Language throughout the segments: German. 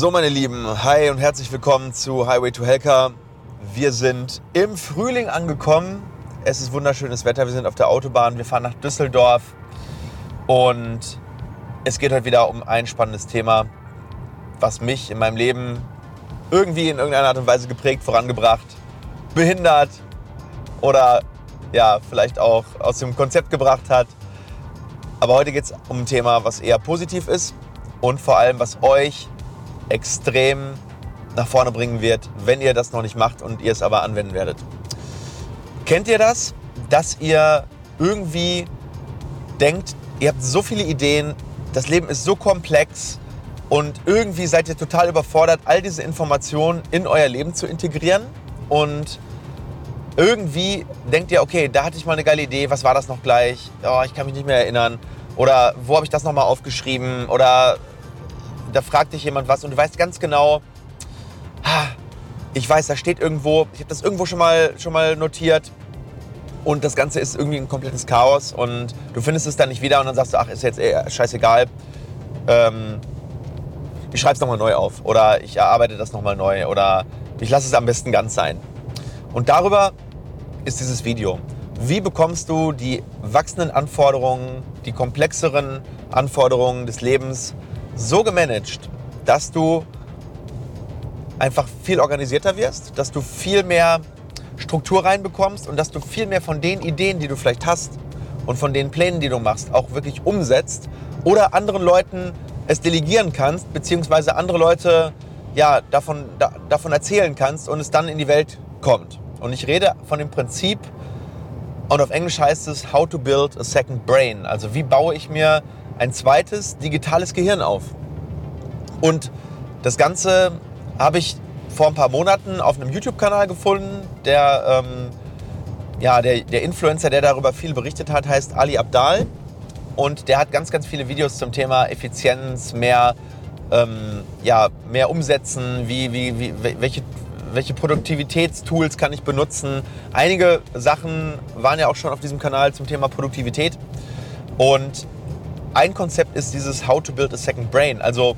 So, meine Lieben, hi und herzlich willkommen zu Highway to Helka. Wir sind im Frühling angekommen. Es ist wunderschönes Wetter. Wir sind auf der Autobahn. Wir fahren nach Düsseldorf. Und es geht heute wieder um ein spannendes Thema, was mich in meinem Leben irgendwie in irgendeiner Art und Weise geprägt, vorangebracht, behindert oder ja, vielleicht auch aus dem Konzept gebracht hat. Aber heute geht es um ein Thema, was eher positiv ist und vor allem, was euch extrem nach vorne bringen wird, wenn ihr das noch nicht macht und ihr es aber anwenden werdet. Kennt ihr das, dass ihr irgendwie denkt, ihr habt so viele Ideen, das Leben ist so komplex und irgendwie seid ihr total überfordert, all diese Informationen in euer Leben zu integrieren und irgendwie denkt ihr, okay, da hatte ich mal eine geile Idee, was war das noch gleich? Oh, ich kann mich nicht mehr erinnern. Oder wo habe ich das nochmal aufgeschrieben? Oder da fragt dich jemand was und du weißt ganz genau, ich weiß, da steht irgendwo, ich habe das irgendwo schon mal, schon mal notiert und das Ganze ist irgendwie ein komplettes Chaos und du findest es dann nicht wieder und dann sagst du, ach, ist jetzt eh scheißegal. Ähm, ich schreibe es nochmal neu auf oder ich erarbeite das nochmal neu oder ich lasse es am besten ganz sein. Und darüber ist dieses Video. Wie bekommst du die wachsenden Anforderungen, die komplexeren Anforderungen des Lebens so gemanagt, dass du einfach viel organisierter wirst, dass du viel mehr Struktur reinbekommst und dass du viel mehr von den Ideen, die du vielleicht hast und von den Plänen, die du machst, auch wirklich umsetzt oder anderen Leuten es delegieren kannst, beziehungsweise andere Leute ja, davon, da, davon erzählen kannst und es dann in die Welt kommt. Und ich rede von dem Prinzip, und auf Englisch heißt es How to Build a Second Brain. Also wie baue ich mir ein zweites digitales Gehirn auf. Und das Ganze habe ich vor ein paar Monaten auf einem YouTube-Kanal gefunden. Der, ähm, ja, der, der Influencer, der darüber viel berichtet hat, heißt Ali Abdal. Und der hat ganz, ganz viele Videos zum Thema Effizienz, mehr, ähm, ja, mehr umsetzen, wie, wie, wie, welche, welche Produktivitätstools kann ich benutzen. Einige Sachen waren ja auch schon auf diesem Kanal zum Thema Produktivität. Und ein Konzept ist dieses How to Build a Second Brain. Also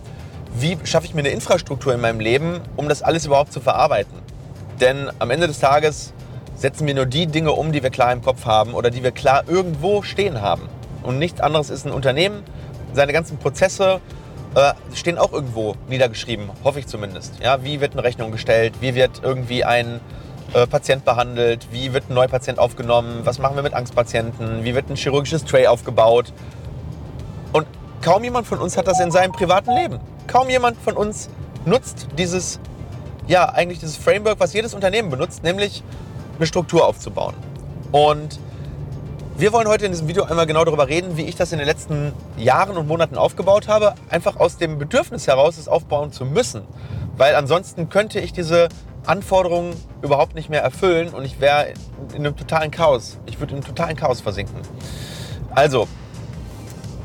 wie schaffe ich mir eine Infrastruktur in meinem Leben, um das alles überhaupt zu verarbeiten. Denn am Ende des Tages setzen wir nur die Dinge um, die wir klar im Kopf haben oder die wir klar irgendwo stehen haben. Und nichts anderes ist ein Unternehmen. Seine ganzen Prozesse äh, stehen auch irgendwo niedergeschrieben, hoffe ich zumindest. Ja, wie wird eine Rechnung gestellt? Wie wird irgendwie ein äh, Patient behandelt? Wie wird ein Neupatient aufgenommen? Was machen wir mit Angstpatienten? Wie wird ein chirurgisches Tray aufgebaut? Kaum jemand von uns hat das in seinem privaten Leben. Kaum jemand von uns nutzt dieses, ja, eigentlich dieses Framework, was jedes Unternehmen benutzt, nämlich eine Struktur aufzubauen. Und wir wollen heute in diesem Video einmal genau darüber reden, wie ich das in den letzten Jahren und Monaten aufgebaut habe. Einfach aus dem Bedürfnis heraus, es aufbauen zu müssen. Weil ansonsten könnte ich diese Anforderungen überhaupt nicht mehr erfüllen und ich wäre in einem totalen Chaos. Ich würde in einem totalen Chaos versinken. Also,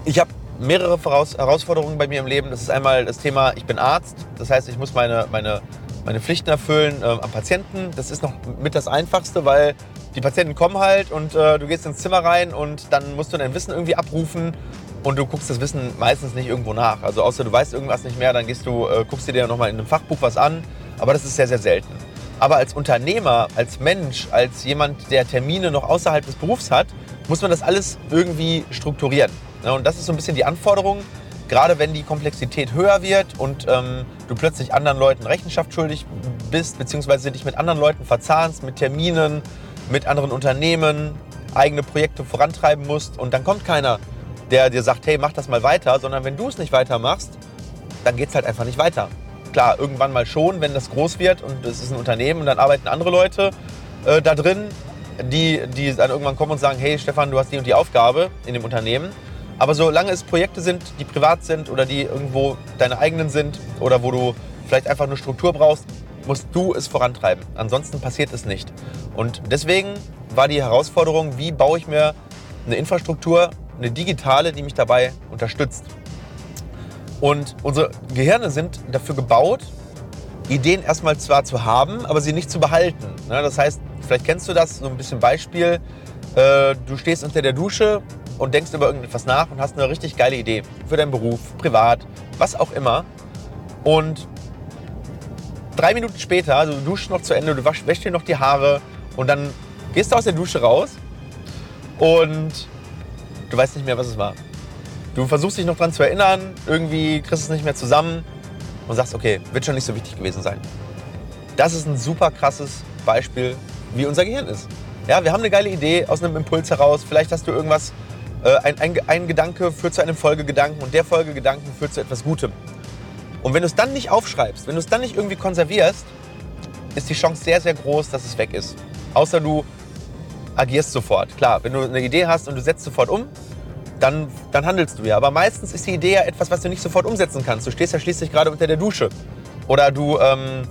ich habe mehrere Voraus Herausforderungen bei mir im Leben. Das ist einmal das Thema, ich bin Arzt. Das heißt, ich muss meine, meine, meine Pflichten erfüllen äh, am Patienten. Das ist noch mit das Einfachste, weil die Patienten kommen halt und äh, du gehst ins Zimmer rein und dann musst du dein Wissen irgendwie abrufen und du guckst das Wissen meistens nicht irgendwo nach. Also außer du weißt irgendwas nicht mehr, dann gehst du, äh, guckst du dir nochmal in einem Fachbuch was an. Aber das ist sehr, sehr selten. Aber als Unternehmer, als Mensch, als jemand, der Termine noch außerhalb des Berufs hat, muss man das alles irgendwie strukturieren. Und das ist so ein bisschen die Anforderung, gerade wenn die Komplexität höher wird und ähm, du plötzlich anderen Leuten Rechenschaft schuldig bist, beziehungsweise dich mit anderen Leuten verzahnst, mit Terminen, mit anderen Unternehmen, eigene Projekte vorantreiben musst und dann kommt keiner, der dir sagt, hey, mach das mal weiter, sondern wenn du es nicht weitermachst, dann geht es halt einfach nicht weiter. Klar, irgendwann mal schon, wenn das groß wird und es ist ein Unternehmen und dann arbeiten andere Leute äh, da drin, die, die dann irgendwann kommen und sagen, hey Stefan, du hast die und die Aufgabe in dem Unternehmen aber solange es Projekte sind, die privat sind oder die irgendwo deine eigenen sind oder wo du vielleicht einfach eine Struktur brauchst, musst du es vorantreiben. Ansonsten passiert es nicht. Und deswegen war die Herausforderung, wie baue ich mir eine Infrastruktur, eine digitale, die mich dabei unterstützt. Und unsere Gehirne sind dafür gebaut, Ideen erstmal zwar zu haben, aber sie nicht zu behalten. Ne, das heißt, vielleicht kennst du das, so ein bisschen Beispiel. Äh, du stehst unter der Dusche und denkst über irgendetwas nach und hast eine richtig geile Idee für deinen Beruf, privat, was auch immer. Und drei Minuten später, also du duschst noch zu Ende, du wasch, wäschst dir noch die Haare und dann gehst du aus der Dusche raus und du weißt nicht mehr, was es war. Du versuchst dich noch dran zu erinnern, irgendwie kriegst es nicht mehr zusammen und sagst, okay, wird schon nicht so wichtig gewesen sein. Das ist ein super krasses Beispiel, wie unser Gehirn ist. Ja, wir haben eine geile Idee aus einem Impuls heraus. Vielleicht hast du irgendwas, ein, ein, ein Gedanke führt zu einem Folgegedanken und der Folgegedanken führt zu etwas Gutem. Und wenn du es dann nicht aufschreibst, wenn du es dann nicht irgendwie konservierst, ist die Chance sehr, sehr groß, dass es weg ist. Außer du agierst sofort. Klar, wenn du eine Idee hast und du setzt sofort um, dann, dann handelst du ja. Aber meistens ist die Idee ja etwas, was du nicht sofort umsetzen kannst. Du stehst ja schließlich gerade unter der Dusche. Oder du ähm,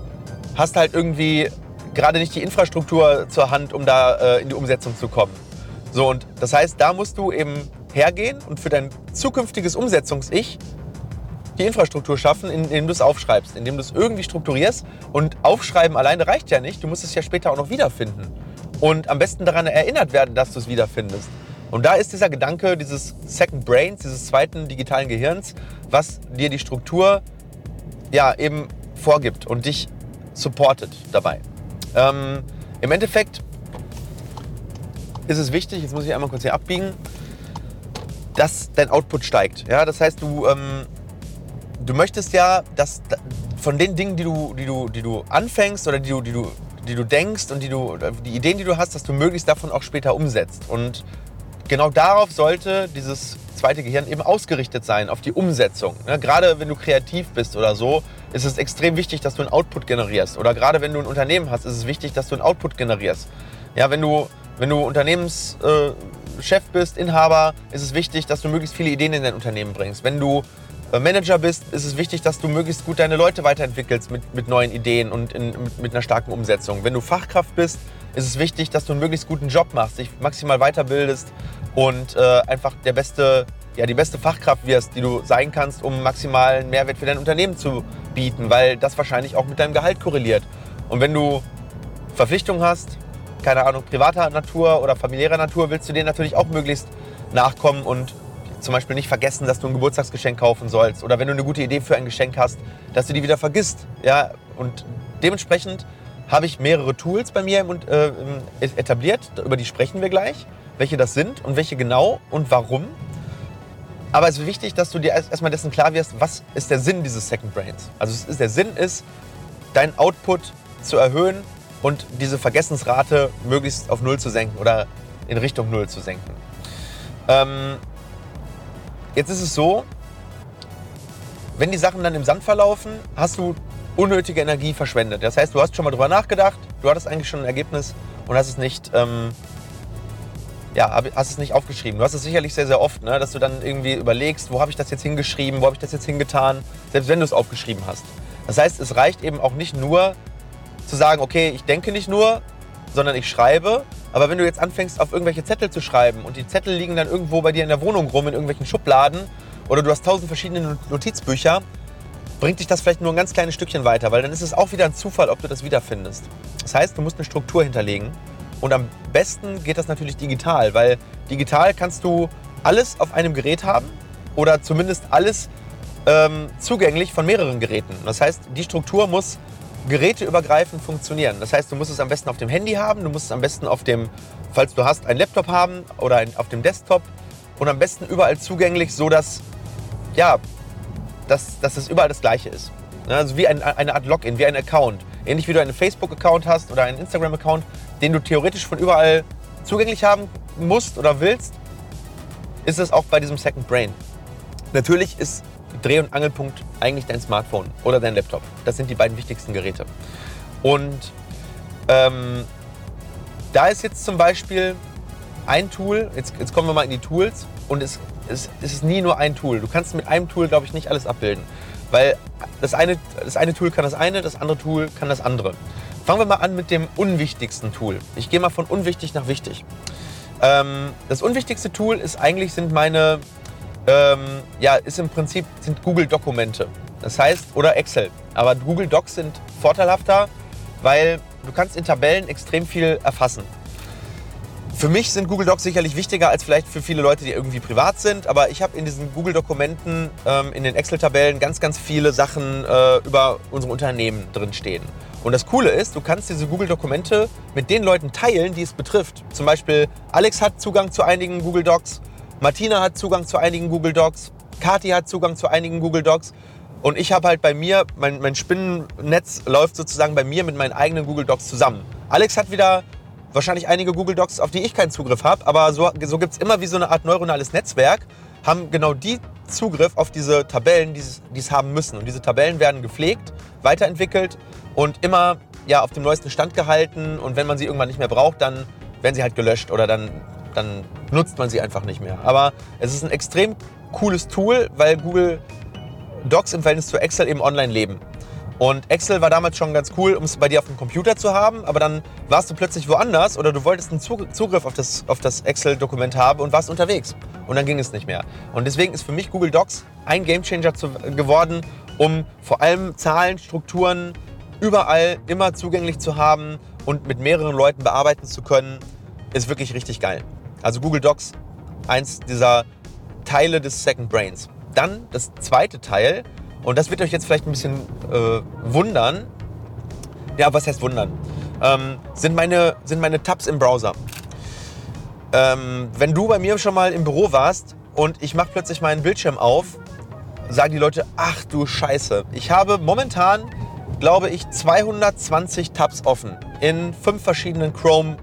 hast halt irgendwie gerade nicht die Infrastruktur zur Hand, um da äh, in die Umsetzung zu kommen. So, und das heißt, da musst du eben hergehen und für dein zukünftiges Umsetzungs-Ich die Infrastruktur schaffen, indem du es aufschreibst, indem du es irgendwie strukturierst. Und aufschreiben alleine reicht ja nicht. Du musst es ja später auch noch wiederfinden. Und am besten daran erinnert werden, dass du es wiederfindest. Und da ist dieser Gedanke dieses Second Brains, dieses zweiten digitalen Gehirns, was dir die Struktur ja eben vorgibt und dich supportet dabei. Ähm, Im Endeffekt ist es wichtig, jetzt muss ich einmal kurz hier abbiegen, dass dein Output steigt. Ja, das heißt, du, ähm, du möchtest ja, dass von den Dingen, die du, die du, die du anfängst oder die du, die du, die du denkst und die, du, die Ideen, die du hast, dass du möglichst davon auch später umsetzt. Und genau darauf sollte dieses zweite Gehirn eben ausgerichtet sein, auf die Umsetzung. Ja, gerade wenn du kreativ bist oder so, ist es extrem wichtig, dass du einen Output generierst. Oder gerade wenn du ein Unternehmen hast, ist es wichtig, dass du einen Output generierst. Ja, wenn du, wenn du Unternehmenschef äh, bist, Inhaber, ist es wichtig, dass du möglichst viele Ideen in dein Unternehmen bringst. Wenn du äh, Manager bist, ist es wichtig, dass du möglichst gut deine Leute weiterentwickelst mit, mit neuen Ideen und in, mit, mit einer starken Umsetzung. Wenn du Fachkraft bist, ist es wichtig, dass du einen möglichst guten Job machst, dich maximal weiterbildest und äh, einfach der beste, ja, die beste Fachkraft wirst, die du sein kannst, um maximalen Mehrwert für dein Unternehmen zu bieten, weil das wahrscheinlich auch mit deinem Gehalt korreliert. Und wenn du Verpflichtungen hast, keine Ahnung, privater Natur oder familiärer Natur, willst du denen natürlich auch möglichst nachkommen und zum Beispiel nicht vergessen, dass du ein Geburtstagsgeschenk kaufen sollst. Oder wenn du eine gute Idee für ein Geschenk hast, dass du die wieder vergisst. Ja? Und dementsprechend habe ich mehrere Tools bei mir äh, etabliert, über die sprechen wir gleich, welche das sind und welche genau und warum. Aber es ist wichtig, dass du dir erstmal dessen klar wirst, was ist der Sinn dieses Second Brains. Also der Sinn ist, deinen Output zu erhöhen und diese Vergessensrate möglichst auf Null zu senken oder in Richtung Null zu senken. Ähm, jetzt ist es so, wenn die Sachen dann im Sand verlaufen, hast du unnötige Energie verschwendet. Das heißt, du hast schon mal drüber nachgedacht, du hattest eigentlich schon ein Ergebnis und hast es nicht, ähm, ja, hast es nicht aufgeschrieben. Du hast es sicherlich sehr, sehr oft, ne, dass du dann irgendwie überlegst, wo habe ich das jetzt hingeschrieben, wo habe ich das jetzt hingetan, selbst wenn du es aufgeschrieben hast. Das heißt, es reicht eben auch nicht nur zu sagen, okay, ich denke nicht nur, sondern ich schreibe. Aber wenn du jetzt anfängst, auf irgendwelche Zettel zu schreiben und die Zettel liegen dann irgendwo bei dir in der Wohnung rum, in irgendwelchen Schubladen, oder du hast tausend verschiedene Notizbücher, bringt dich das vielleicht nur ein ganz kleines Stückchen weiter, weil dann ist es auch wieder ein Zufall, ob du das wiederfindest. Das heißt, du musst eine Struktur hinterlegen. Und am besten geht das natürlich digital, weil digital kannst du alles auf einem Gerät haben oder zumindest alles ähm, zugänglich von mehreren Geräten. Das heißt, die Struktur muss geräteübergreifend funktionieren. Das heißt, du musst es am besten auf dem Handy haben, du musst es am besten auf dem, falls du hast, einen Laptop haben oder ein, auf dem Desktop und am besten überall zugänglich, so dass ja, dass, dass es überall das Gleiche ist. Also wie ein, eine Art Login, wie ein Account. Ähnlich wie du einen Facebook-Account hast oder einen Instagram-Account, den du theoretisch von überall zugänglich haben musst oder willst, ist es auch bei diesem Second Brain. Natürlich ist Dreh- und Angelpunkt eigentlich dein Smartphone oder dein Laptop. Das sind die beiden wichtigsten Geräte. Und ähm, da ist jetzt zum Beispiel ein Tool, jetzt, jetzt kommen wir mal in die Tools und es, es, es ist nie nur ein Tool. Du kannst mit einem Tool, glaube ich, nicht alles abbilden. Weil das eine, das eine Tool kann das eine, das andere Tool kann das andere. Fangen wir mal an mit dem unwichtigsten Tool. Ich gehe mal von unwichtig nach wichtig. Ähm, das unwichtigste Tool ist eigentlich sind meine, ähm, ja, ist im Prinzip sind Google Dokumente. Das heißt oder Excel. Aber Google Docs sind vorteilhafter, weil du kannst in Tabellen extrem viel erfassen. Für mich sind Google Docs sicherlich wichtiger als vielleicht für viele Leute, die irgendwie privat sind. Aber ich habe in diesen Google-Dokumenten, ähm, in den Excel-Tabellen ganz, ganz viele Sachen äh, über unsere Unternehmen drin stehen. Und das Coole ist, du kannst diese Google-Dokumente mit den Leuten teilen, die es betrifft. Zum Beispiel Alex hat Zugang zu einigen Google Docs, Martina hat Zugang zu einigen Google Docs, Kathi hat Zugang zu einigen Google Docs. Und ich habe halt bei mir, mein, mein Spinnennetz läuft sozusagen bei mir mit meinen eigenen Google Docs zusammen. Alex hat wieder wahrscheinlich einige Google Docs, auf die ich keinen Zugriff habe, aber so, so gibt es immer wie so eine Art neuronales Netzwerk, haben genau die Zugriff auf diese Tabellen, die es haben müssen. Und diese Tabellen werden gepflegt, weiterentwickelt und immer ja, auf dem neuesten Stand gehalten. Und wenn man sie irgendwann nicht mehr braucht, dann werden sie halt gelöscht oder dann, dann nutzt man sie einfach nicht mehr. Aber es ist ein extrem cooles Tool, weil Google Docs im Verhältnis zu Excel eben online leben. Und Excel war damals schon ganz cool, um es bei dir auf dem Computer zu haben, aber dann warst du plötzlich woanders oder du wolltest einen Zugriff auf das, auf das Excel-Dokument haben und warst unterwegs. Und dann ging es nicht mehr. Und deswegen ist für mich Google Docs ein Gamechanger geworden, um vor allem Zahlen, Strukturen überall immer zugänglich zu haben und mit mehreren Leuten bearbeiten zu können, ist wirklich richtig geil. Also Google Docs, eins dieser Teile des Second Brains. Dann das zweite Teil, und das wird euch jetzt vielleicht ein bisschen äh, wundern. Ja, was heißt wundern? Ähm, sind, meine, sind meine Tabs im Browser. Ähm, wenn du bei mir schon mal im Büro warst und ich mache plötzlich meinen Bildschirm auf, sagen die Leute, ach du Scheiße. Ich habe momentan, glaube ich, 220 Tabs offen in fünf verschiedenen Chrome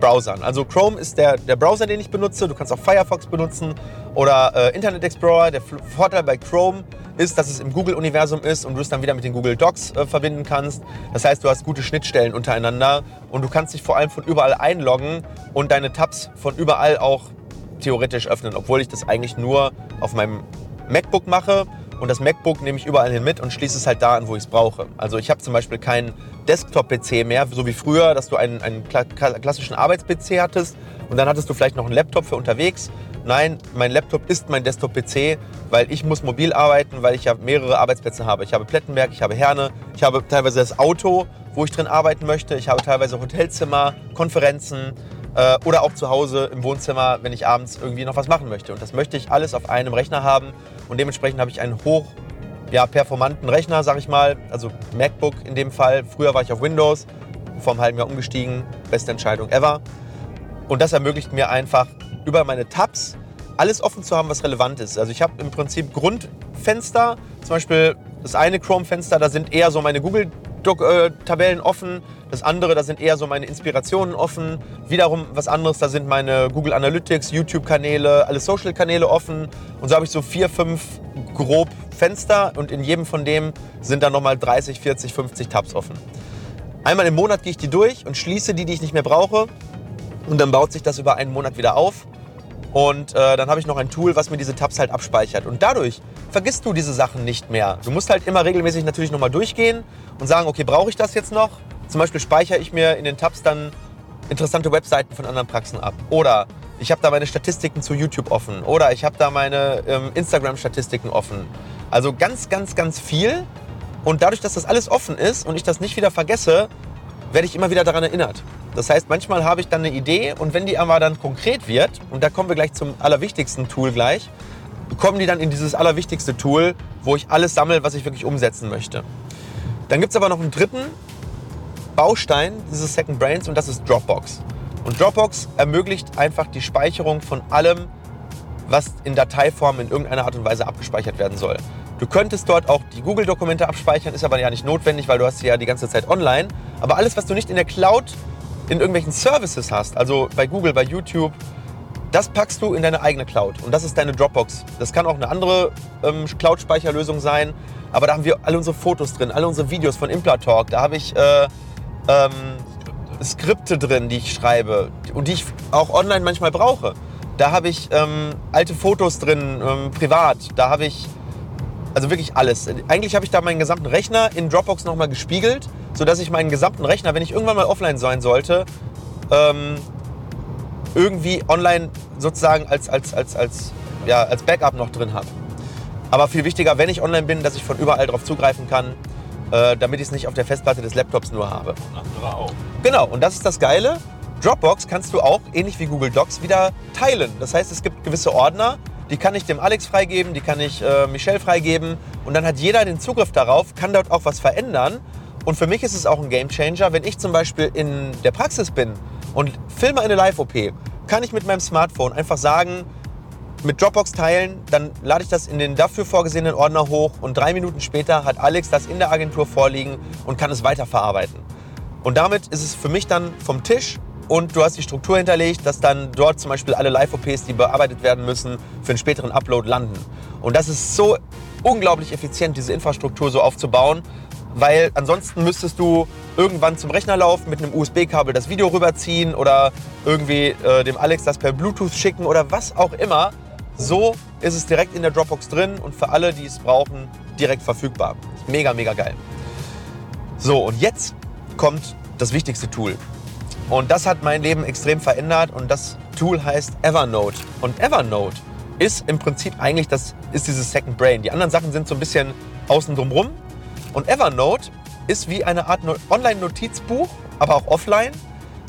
Browsern. Also Chrome ist der, der Browser, den ich benutze. Du kannst auch Firefox benutzen oder äh, Internet Explorer. Der Vorteil bei Chrome ist, dass es im Google-Universum ist und du es dann wieder mit den Google Docs äh, verbinden kannst. Das heißt, du hast gute Schnittstellen untereinander und du kannst dich vor allem von überall einloggen und deine Tabs von überall auch theoretisch öffnen, obwohl ich das eigentlich nur auf meinem MacBook mache. Und das MacBook nehme ich überall hin mit und schließe es halt da an, wo ich es brauche. Also ich habe zum Beispiel keinen Desktop-PC mehr, so wie früher, dass du einen, einen klassischen Arbeits-PC hattest und dann hattest du vielleicht noch einen Laptop für unterwegs Nein, mein Laptop ist mein Desktop-PC, weil ich muss mobil arbeiten, weil ich ja mehrere Arbeitsplätze habe. Ich habe Plettenberg, ich habe Herne, ich habe teilweise das Auto, wo ich drin arbeiten möchte. Ich habe teilweise Hotelzimmer, Konferenzen äh, oder auch zu Hause im Wohnzimmer, wenn ich abends irgendwie noch was machen möchte. Und das möchte ich alles auf einem Rechner haben. Und dementsprechend habe ich einen hoch ja, performanten Rechner, sag ich mal. Also MacBook in dem Fall. Früher war ich auf Windows, vor einem halben Jahr umgestiegen. Beste Entscheidung ever. Und das ermöglicht mir einfach über meine Tabs alles offen zu haben, was relevant ist. Also ich habe im Prinzip Grundfenster, zum Beispiel das eine Chrome-Fenster, da sind eher so meine Google-Tabellen offen. Das andere, da sind eher so meine Inspirationen offen. Wiederum was anderes, da sind meine Google Analytics, YouTube-Kanäle, alle Social-Kanäle offen. Und so habe ich so vier, fünf grob Fenster und in jedem von dem sind dann nochmal 30, 40, 50 Tabs offen. Einmal im Monat gehe ich die durch und schließe die, die ich nicht mehr brauche. Und dann baut sich das über einen Monat wieder auf. Und äh, dann habe ich noch ein Tool, was mir diese Tabs halt abspeichert. Und dadurch vergisst du diese Sachen nicht mehr. Du musst halt immer regelmäßig natürlich nochmal durchgehen und sagen, okay, brauche ich das jetzt noch? Zum Beispiel speichere ich mir in den Tabs dann interessante Webseiten von anderen Praxen ab. Oder ich habe da meine Statistiken zu YouTube offen. Oder ich habe da meine ähm, Instagram-Statistiken offen. Also ganz, ganz, ganz viel. Und dadurch, dass das alles offen ist und ich das nicht wieder vergesse, werde ich immer wieder daran erinnert. Das heißt, manchmal habe ich dann eine Idee und wenn die aber dann konkret wird, und da kommen wir gleich zum allerwichtigsten Tool gleich, kommen die dann in dieses allerwichtigste Tool, wo ich alles sammle, was ich wirklich umsetzen möchte. Dann gibt es aber noch einen dritten Baustein dieses Second Brains und das ist Dropbox. Und Dropbox ermöglicht einfach die Speicherung von allem, was in Dateiform in irgendeiner Art und Weise abgespeichert werden soll. Du könntest dort auch die Google-Dokumente abspeichern, ist aber ja nicht notwendig, weil du hast sie ja die ganze Zeit online. Aber alles, was du nicht in der Cloud in irgendwelchen Services hast, also bei Google, bei YouTube, das packst du in deine eigene Cloud. Und das ist deine Dropbox. Das kann auch eine andere ähm, Cloud-Speicherlösung sein. Aber da haben wir alle unsere Fotos drin, alle unsere Videos von Implatalk. Da habe ich äh, ähm, Skripte drin, die ich schreibe und die ich auch online manchmal brauche. Da habe ich ähm, alte Fotos drin, ähm, privat. Da habe ich also wirklich alles. Eigentlich habe ich da meinen gesamten Rechner in Dropbox nochmal gespiegelt sodass ich meinen gesamten Rechner, wenn ich irgendwann mal offline sein sollte, ähm, irgendwie online sozusagen als, als, als, als, ja, als Backup noch drin habe. Aber viel wichtiger, wenn ich online bin, dass ich von überall darauf zugreifen kann, äh, damit ich es nicht auf der Festplatte des Laptops nur habe. Und andere auch. Genau, und das ist das Geile. Dropbox kannst du auch, ähnlich wie Google Docs, wieder teilen. Das heißt, es gibt gewisse Ordner, die kann ich dem Alex freigeben, die kann ich äh, Michelle freigeben und dann hat jeder den Zugriff darauf, kann dort auch was verändern. Und für mich ist es auch ein Game Changer, wenn ich zum Beispiel in der Praxis bin und filme eine Live-OP, kann ich mit meinem Smartphone einfach sagen, mit Dropbox teilen, dann lade ich das in den dafür vorgesehenen Ordner hoch und drei Minuten später hat Alex das in der Agentur vorliegen und kann es weiterverarbeiten. Und damit ist es für mich dann vom Tisch und du hast die Struktur hinterlegt, dass dann dort zum Beispiel alle Live-OPs, die bearbeitet werden müssen, für einen späteren Upload landen. Und das ist so unglaublich effizient, diese Infrastruktur so aufzubauen, weil ansonsten müsstest du irgendwann zum Rechner laufen, mit einem USB-Kabel das Video rüberziehen oder irgendwie äh, dem Alex das per Bluetooth schicken oder was auch immer. So ist es direkt in der Dropbox drin und für alle, die es brauchen, direkt verfügbar. Mega, mega geil. So, und jetzt kommt das wichtigste Tool. Und das hat mein Leben extrem verändert und das Tool heißt Evernote. Und Evernote ist im Prinzip eigentlich das ist dieses Second Brain. Die anderen Sachen sind so ein bisschen außen drumrum. Und Evernote ist wie eine Art Online-Notizbuch, aber auch offline,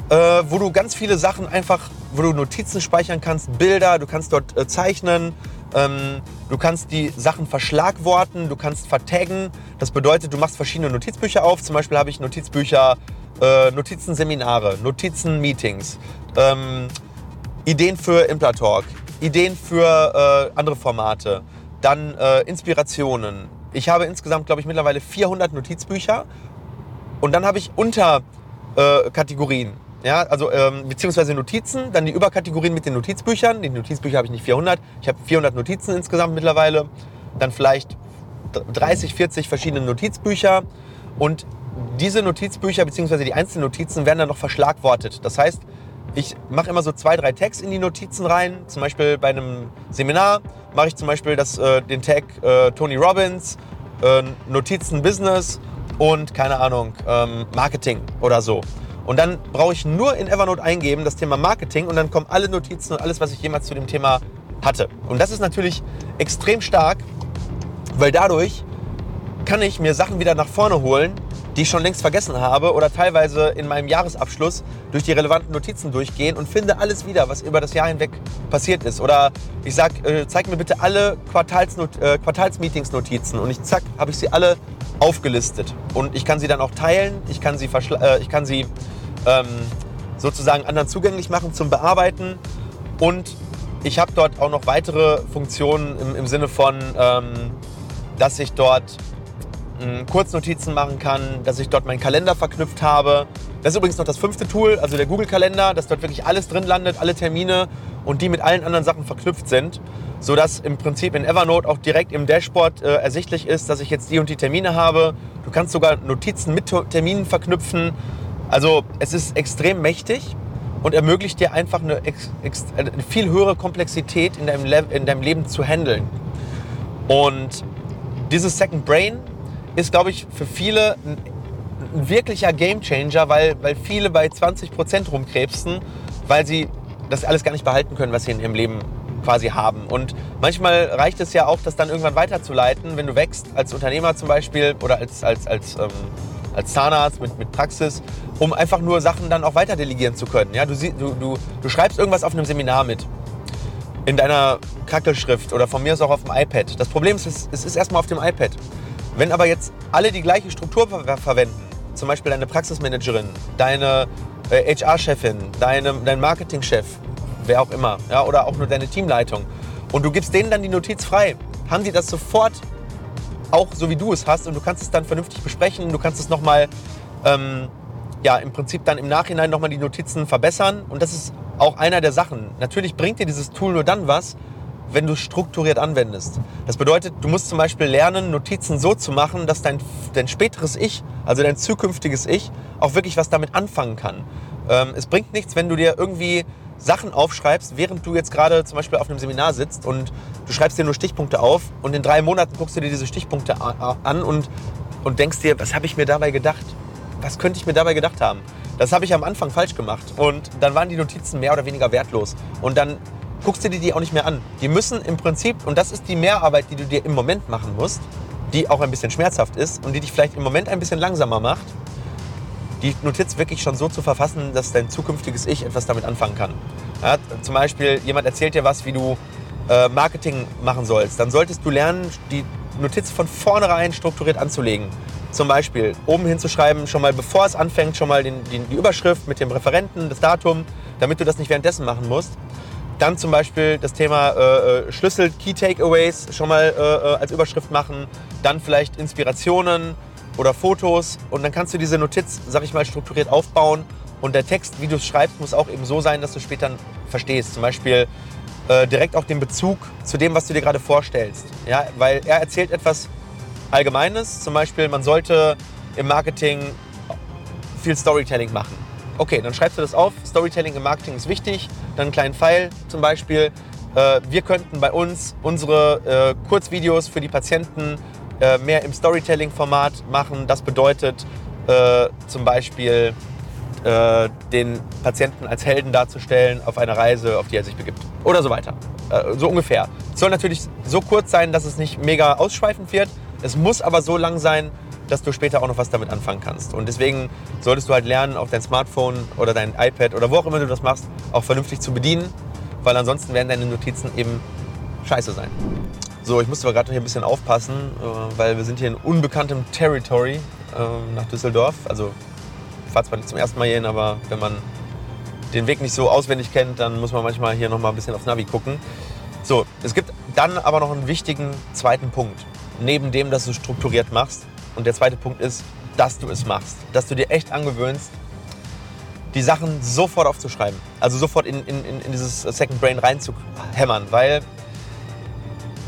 äh, wo du ganz viele Sachen einfach, wo du Notizen speichern kannst, Bilder, du kannst dort äh, zeichnen, ähm, du kannst die Sachen verschlagworten, du kannst vertaggen. Das bedeutet, du machst verschiedene Notizbücher auf. Zum Beispiel habe ich Notizbücher äh, Notizen-Seminare, Notizen-Meetings, ähm, Ideen für Implatalk, Ideen für äh, andere Formate, dann äh, Inspirationen. Ich habe insgesamt, glaube ich, mittlerweile 400 Notizbücher und dann habe ich Unterkategorien. Ja, also ähm, beziehungsweise Notizen, dann die Überkategorien mit den Notizbüchern. Die Notizbücher habe ich nicht 400. Ich habe 400 Notizen insgesamt mittlerweile. Dann vielleicht 30, 40 verschiedene Notizbücher. Und diese Notizbücher bzw. die einzelnen Notizen werden dann noch verschlagwortet. Das heißt, ich mache immer so zwei, drei Tags in die Notizen rein. Zum Beispiel bei einem Seminar mache ich zum Beispiel das, äh, den Tag äh, Tony Robbins, äh, Notizen Business und keine Ahnung, ähm, Marketing oder so. Und dann brauche ich nur in Evernote eingeben das Thema Marketing und dann kommen alle Notizen und alles, was ich jemals zu dem Thema hatte. Und das ist natürlich extrem stark, weil dadurch kann ich mir Sachen wieder nach vorne holen, die ich schon längst vergessen habe oder teilweise in meinem Jahresabschluss durch die relevanten Notizen durchgehen und finde alles wieder, was über das Jahr hinweg passiert ist. Oder ich sag, äh, zeig mir bitte alle Quartalsnot äh, Quartalsmeetings-Notizen und ich zack, habe ich sie alle aufgelistet. Und ich kann sie dann auch teilen, ich kann sie, äh, ich kann sie ähm, sozusagen anderen zugänglich machen zum Bearbeiten und ich habe dort auch noch weitere Funktionen im, im Sinne von, ähm, dass ich dort Kurznotizen machen kann, dass ich dort meinen Kalender verknüpft habe. Das ist übrigens noch das fünfte Tool, also der Google-Kalender, dass dort wirklich alles drin landet, alle Termine und die mit allen anderen Sachen verknüpft sind, sodass im Prinzip in Evernote auch direkt im Dashboard äh, ersichtlich ist, dass ich jetzt die und die Termine habe. Du kannst sogar Notizen mit Terminen verknüpfen. Also es ist extrem mächtig und ermöglicht dir einfach eine, eine viel höhere Komplexität in deinem, in deinem Leben zu handeln. Und dieses Second Brain ist, glaube ich, für viele ein, ein wirklicher Gamechanger, weil, weil viele bei 20 Prozent rumkrebsen, weil sie das alles gar nicht behalten können, was sie in ihrem Leben quasi haben. Und manchmal reicht es ja auch, das dann irgendwann weiterzuleiten, wenn du wächst, als Unternehmer zum Beispiel oder als, als, als, ähm, als Zahnarzt mit, mit Praxis, um einfach nur Sachen dann auch weiter delegieren zu können. Ja, du, du, du, du schreibst irgendwas auf einem Seminar mit in deiner Kackelschrift oder von mir aus auch auf dem iPad. Das Problem ist, es ist erstmal auf dem iPad. Wenn aber jetzt alle die gleiche Struktur ver verwenden, zum Beispiel deine Praxismanagerin, deine äh, HR-Chefin, dein Marketingchef, wer auch immer, ja, oder auch nur deine Teamleitung, und du gibst denen dann die Notiz frei, haben die das sofort auch so wie du es hast und du kannst es dann vernünftig besprechen, du kannst es nochmal, ähm, ja, im Prinzip dann im Nachhinein nochmal die Notizen verbessern und das ist auch einer der Sachen. Natürlich bringt dir dieses Tool nur dann was, wenn du strukturiert anwendest. Das bedeutet, du musst zum Beispiel lernen, Notizen so zu machen, dass dein, dein späteres Ich, also dein zukünftiges Ich, auch wirklich was damit anfangen kann. Ähm, es bringt nichts, wenn du dir irgendwie Sachen aufschreibst, während du jetzt gerade zum Beispiel auf einem Seminar sitzt und du schreibst dir nur Stichpunkte auf und in drei Monaten guckst du dir diese Stichpunkte an und, und denkst dir, was habe ich mir dabei gedacht? Was könnte ich mir dabei gedacht haben? Das habe ich am Anfang falsch gemacht und dann waren die Notizen mehr oder weniger wertlos. Und dann guckst du dir die auch nicht mehr an. Die müssen im Prinzip, und das ist die Mehrarbeit, die du dir im Moment machen musst, die auch ein bisschen schmerzhaft ist und die dich vielleicht im Moment ein bisschen langsamer macht, die Notiz wirklich schon so zu verfassen, dass dein zukünftiges Ich etwas damit anfangen kann. Ja, zum Beispiel, jemand erzählt dir was, wie du äh, Marketing machen sollst. Dann solltest du lernen, die Notiz von vornherein strukturiert anzulegen. Zum Beispiel oben hinzuschreiben, schon mal bevor es anfängt, schon mal den, den, die Überschrift mit dem Referenten, das Datum, damit du das nicht währenddessen machen musst. Dann zum Beispiel das Thema äh, äh Schlüssel, Key Takeaways schon mal äh, äh, als Überschrift machen. Dann vielleicht Inspirationen oder Fotos. Und dann kannst du diese Notiz, sag ich mal, strukturiert aufbauen. Und der Text, wie du es schreibst, muss auch eben so sein, dass du später verstehst. Zum Beispiel äh, direkt auch den Bezug zu dem, was du dir gerade vorstellst. Ja, weil er erzählt etwas Allgemeines. Zum Beispiel, man sollte im Marketing viel Storytelling machen. Okay, dann schreibst du das auf. Storytelling im Marketing ist wichtig. Dann einen kleinen Pfeil zum Beispiel. Äh, wir könnten bei uns unsere äh, Kurzvideos für die Patienten äh, mehr im Storytelling-Format machen. Das bedeutet zum Beispiel den Patienten als Helden darzustellen auf einer Reise, auf die er sich begibt. Oder so weiter. so ungefähr. Es soll natürlich so kurz sein, dass es nicht mega ausschweifend wird. Es muss aber so lang sein, dass du später auch noch was damit anfangen kannst. Und deswegen solltest du halt lernen, auf dein Smartphone oder dein iPad oder wo auch immer du das machst, auch vernünftig zu bedienen, weil ansonsten werden deine Notizen eben scheiße sein. So, ich musste aber gerade hier ein bisschen aufpassen, äh, weil wir sind hier in unbekanntem Territory ähm, nach Düsseldorf. Also ich fahre zwar nicht zum ersten Mal hierhin, aber wenn man den Weg nicht so auswendig kennt, dann muss man manchmal hier noch mal ein bisschen aufs Navi gucken. So, es gibt dann aber noch einen wichtigen zweiten Punkt. Neben dem, dass du strukturiert machst, und der zweite Punkt ist, dass du es machst. Dass du dir echt angewöhnst, die Sachen sofort aufzuschreiben. Also sofort in, in, in dieses Second Brain reinzuhämmern. Weil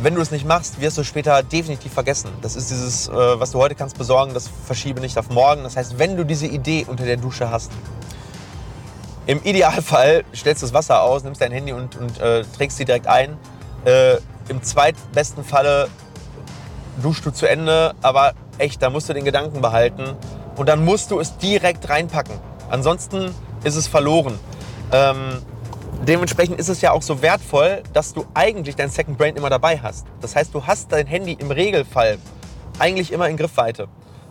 wenn du es nicht machst, wirst du später definitiv vergessen. Das ist dieses, äh, was du heute kannst besorgen, das verschiebe nicht auf morgen. Das heißt, wenn du diese Idee unter der Dusche hast, im Idealfall stellst du das Wasser aus, nimmst dein Handy und, und äh, trägst sie direkt ein. Äh, Im zweitbesten Falle duschst du zu Ende, aber echt, da musst du den Gedanken behalten und dann musst du es direkt reinpacken. Ansonsten ist es verloren. Ähm, dementsprechend ist es ja auch so wertvoll, dass du eigentlich dein Second Brain immer dabei hast. Das heißt, du hast dein Handy im Regelfall eigentlich immer in Griffweite.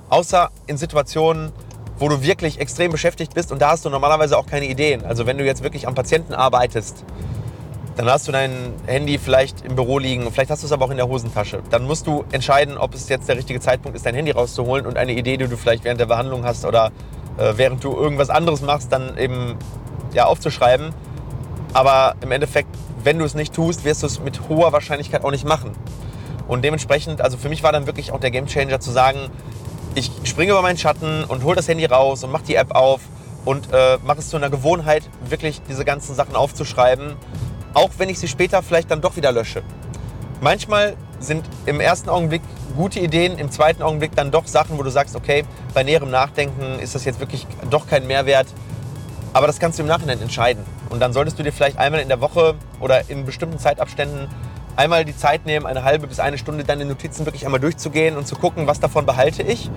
Außer in Situationen, wo du wirklich extrem beschäftigt bist und da hast du normalerweise auch keine Ideen. Also wenn du jetzt wirklich am Patienten arbeitest dann hast du dein Handy vielleicht im Büro liegen und vielleicht hast du es aber auch in der Hosentasche. Dann musst du entscheiden, ob es jetzt der richtige Zeitpunkt ist, dein Handy rauszuholen und eine Idee, die du vielleicht während der Behandlung hast oder äh, während du irgendwas anderes machst, dann eben ja, aufzuschreiben. Aber im Endeffekt, wenn du es nicht tust, wirst du es mit hoher Wahrscheinlichkeit auch nicht machen. Und dementsprechend, also für mich war dann wirklich auch der Gamechanger zu sagen, ich springe über meinen Schatten und hole das Handy raus und mache die App auf und äh, mache es zu einer Gewohnheit, wirklich diese ganzen Sachen aufzuschreiben auch wenn ich sie später vielleicht dann doch wieder lösche. Manchmal sind im ersten Augenblick gute Ideen, im zweiten Augenblick dann doch Sachen, wo du sagst, okay, bei näherem Nachdenken ist das jetzt wirklich doch kein Mehrwert. Aber das kannst du im Nachhinein entscheiden. Und dann solltest du dir vielleicht einmal in der Woche oder in bestimmten Zeitabständen einmal die Zeit nehmen, eine halbe bis eine Stunde deine Notizen wirklich einmal durchzugehen und zu gucken, was davon behalte ich.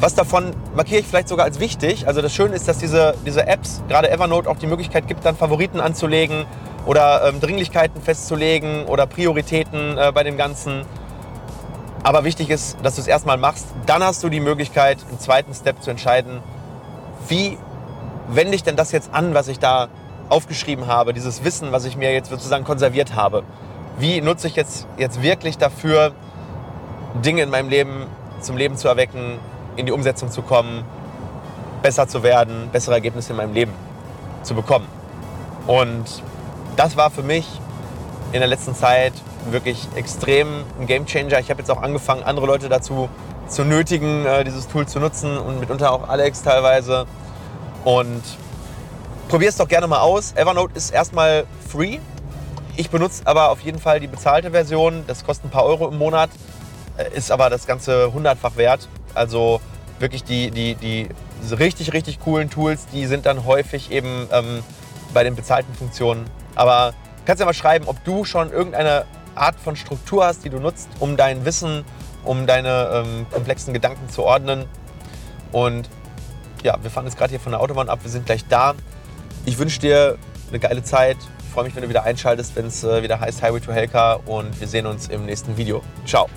Was davon markiere ich vielleicht sogar als wichtig. Also das Schöne ist, dass diese, diese Apps, gerade Evernote, auch die Möglichkeit gibt, dann Favoriten anzulegen oder ähm, Dringlichkeiten festzulegen oder Prioritäten äh, bei dem Ganzen. Aber wichtig ist, dass du es erstmal machst. Dann hast du die Möglichkeit, im zweiten Step zu entscheiden, wie wende ich denn das jetzt an, was ich da aufgeschrieben habe, dieses Wissen, was ich mir jetzt sozusagen konserviert habe. Wie nutze ich jetzt, jetzt wirklich dafür, Dinge in meinem Leben zum Leben zu erwecken, in die Umsetzung zu kommen, besser zu werden, bessere Ergebnisse in meinem Leben zu bekommen. Und das war für mich in der letzten Zeit wirklich extrem ein Gamechanger. Ich habe jetzt auch angefangen, andere Leute dazu zu nötigen, äh, dieses Tool zu nutzen und mitunter auch Alex teilweise. Und probier es doch gerne mal aus. Evernote ist erstmal free. Ich benutze aber auf jeden Fall die bezahlte Version. Das kostet ein paar Euro im Monat, äh, ist aber das Ganze hundertfach wert. Also wirklich die, die, die richtig, richtig coolen Tools, die sind dann häufig eben ähm, bei den bezahlten Funktionen aber kannst ja mal schreiben, ob du schon irgendeine Art von Struktur hast, die du nutzt, um dein Wissen, um deine ähm, komplexen Gedanken zu ordnen. Und ja, wir fahren jetzt gerade hier von der Autobahn ab, wir sind gleich da. Ich wünsche dir eine geile Zeit. Ich freue mich, wenn du wieder einschaltest, wenn es äh, wieder heißt Highway to Helka und wir sehen uns im nächsten Video. Ciao.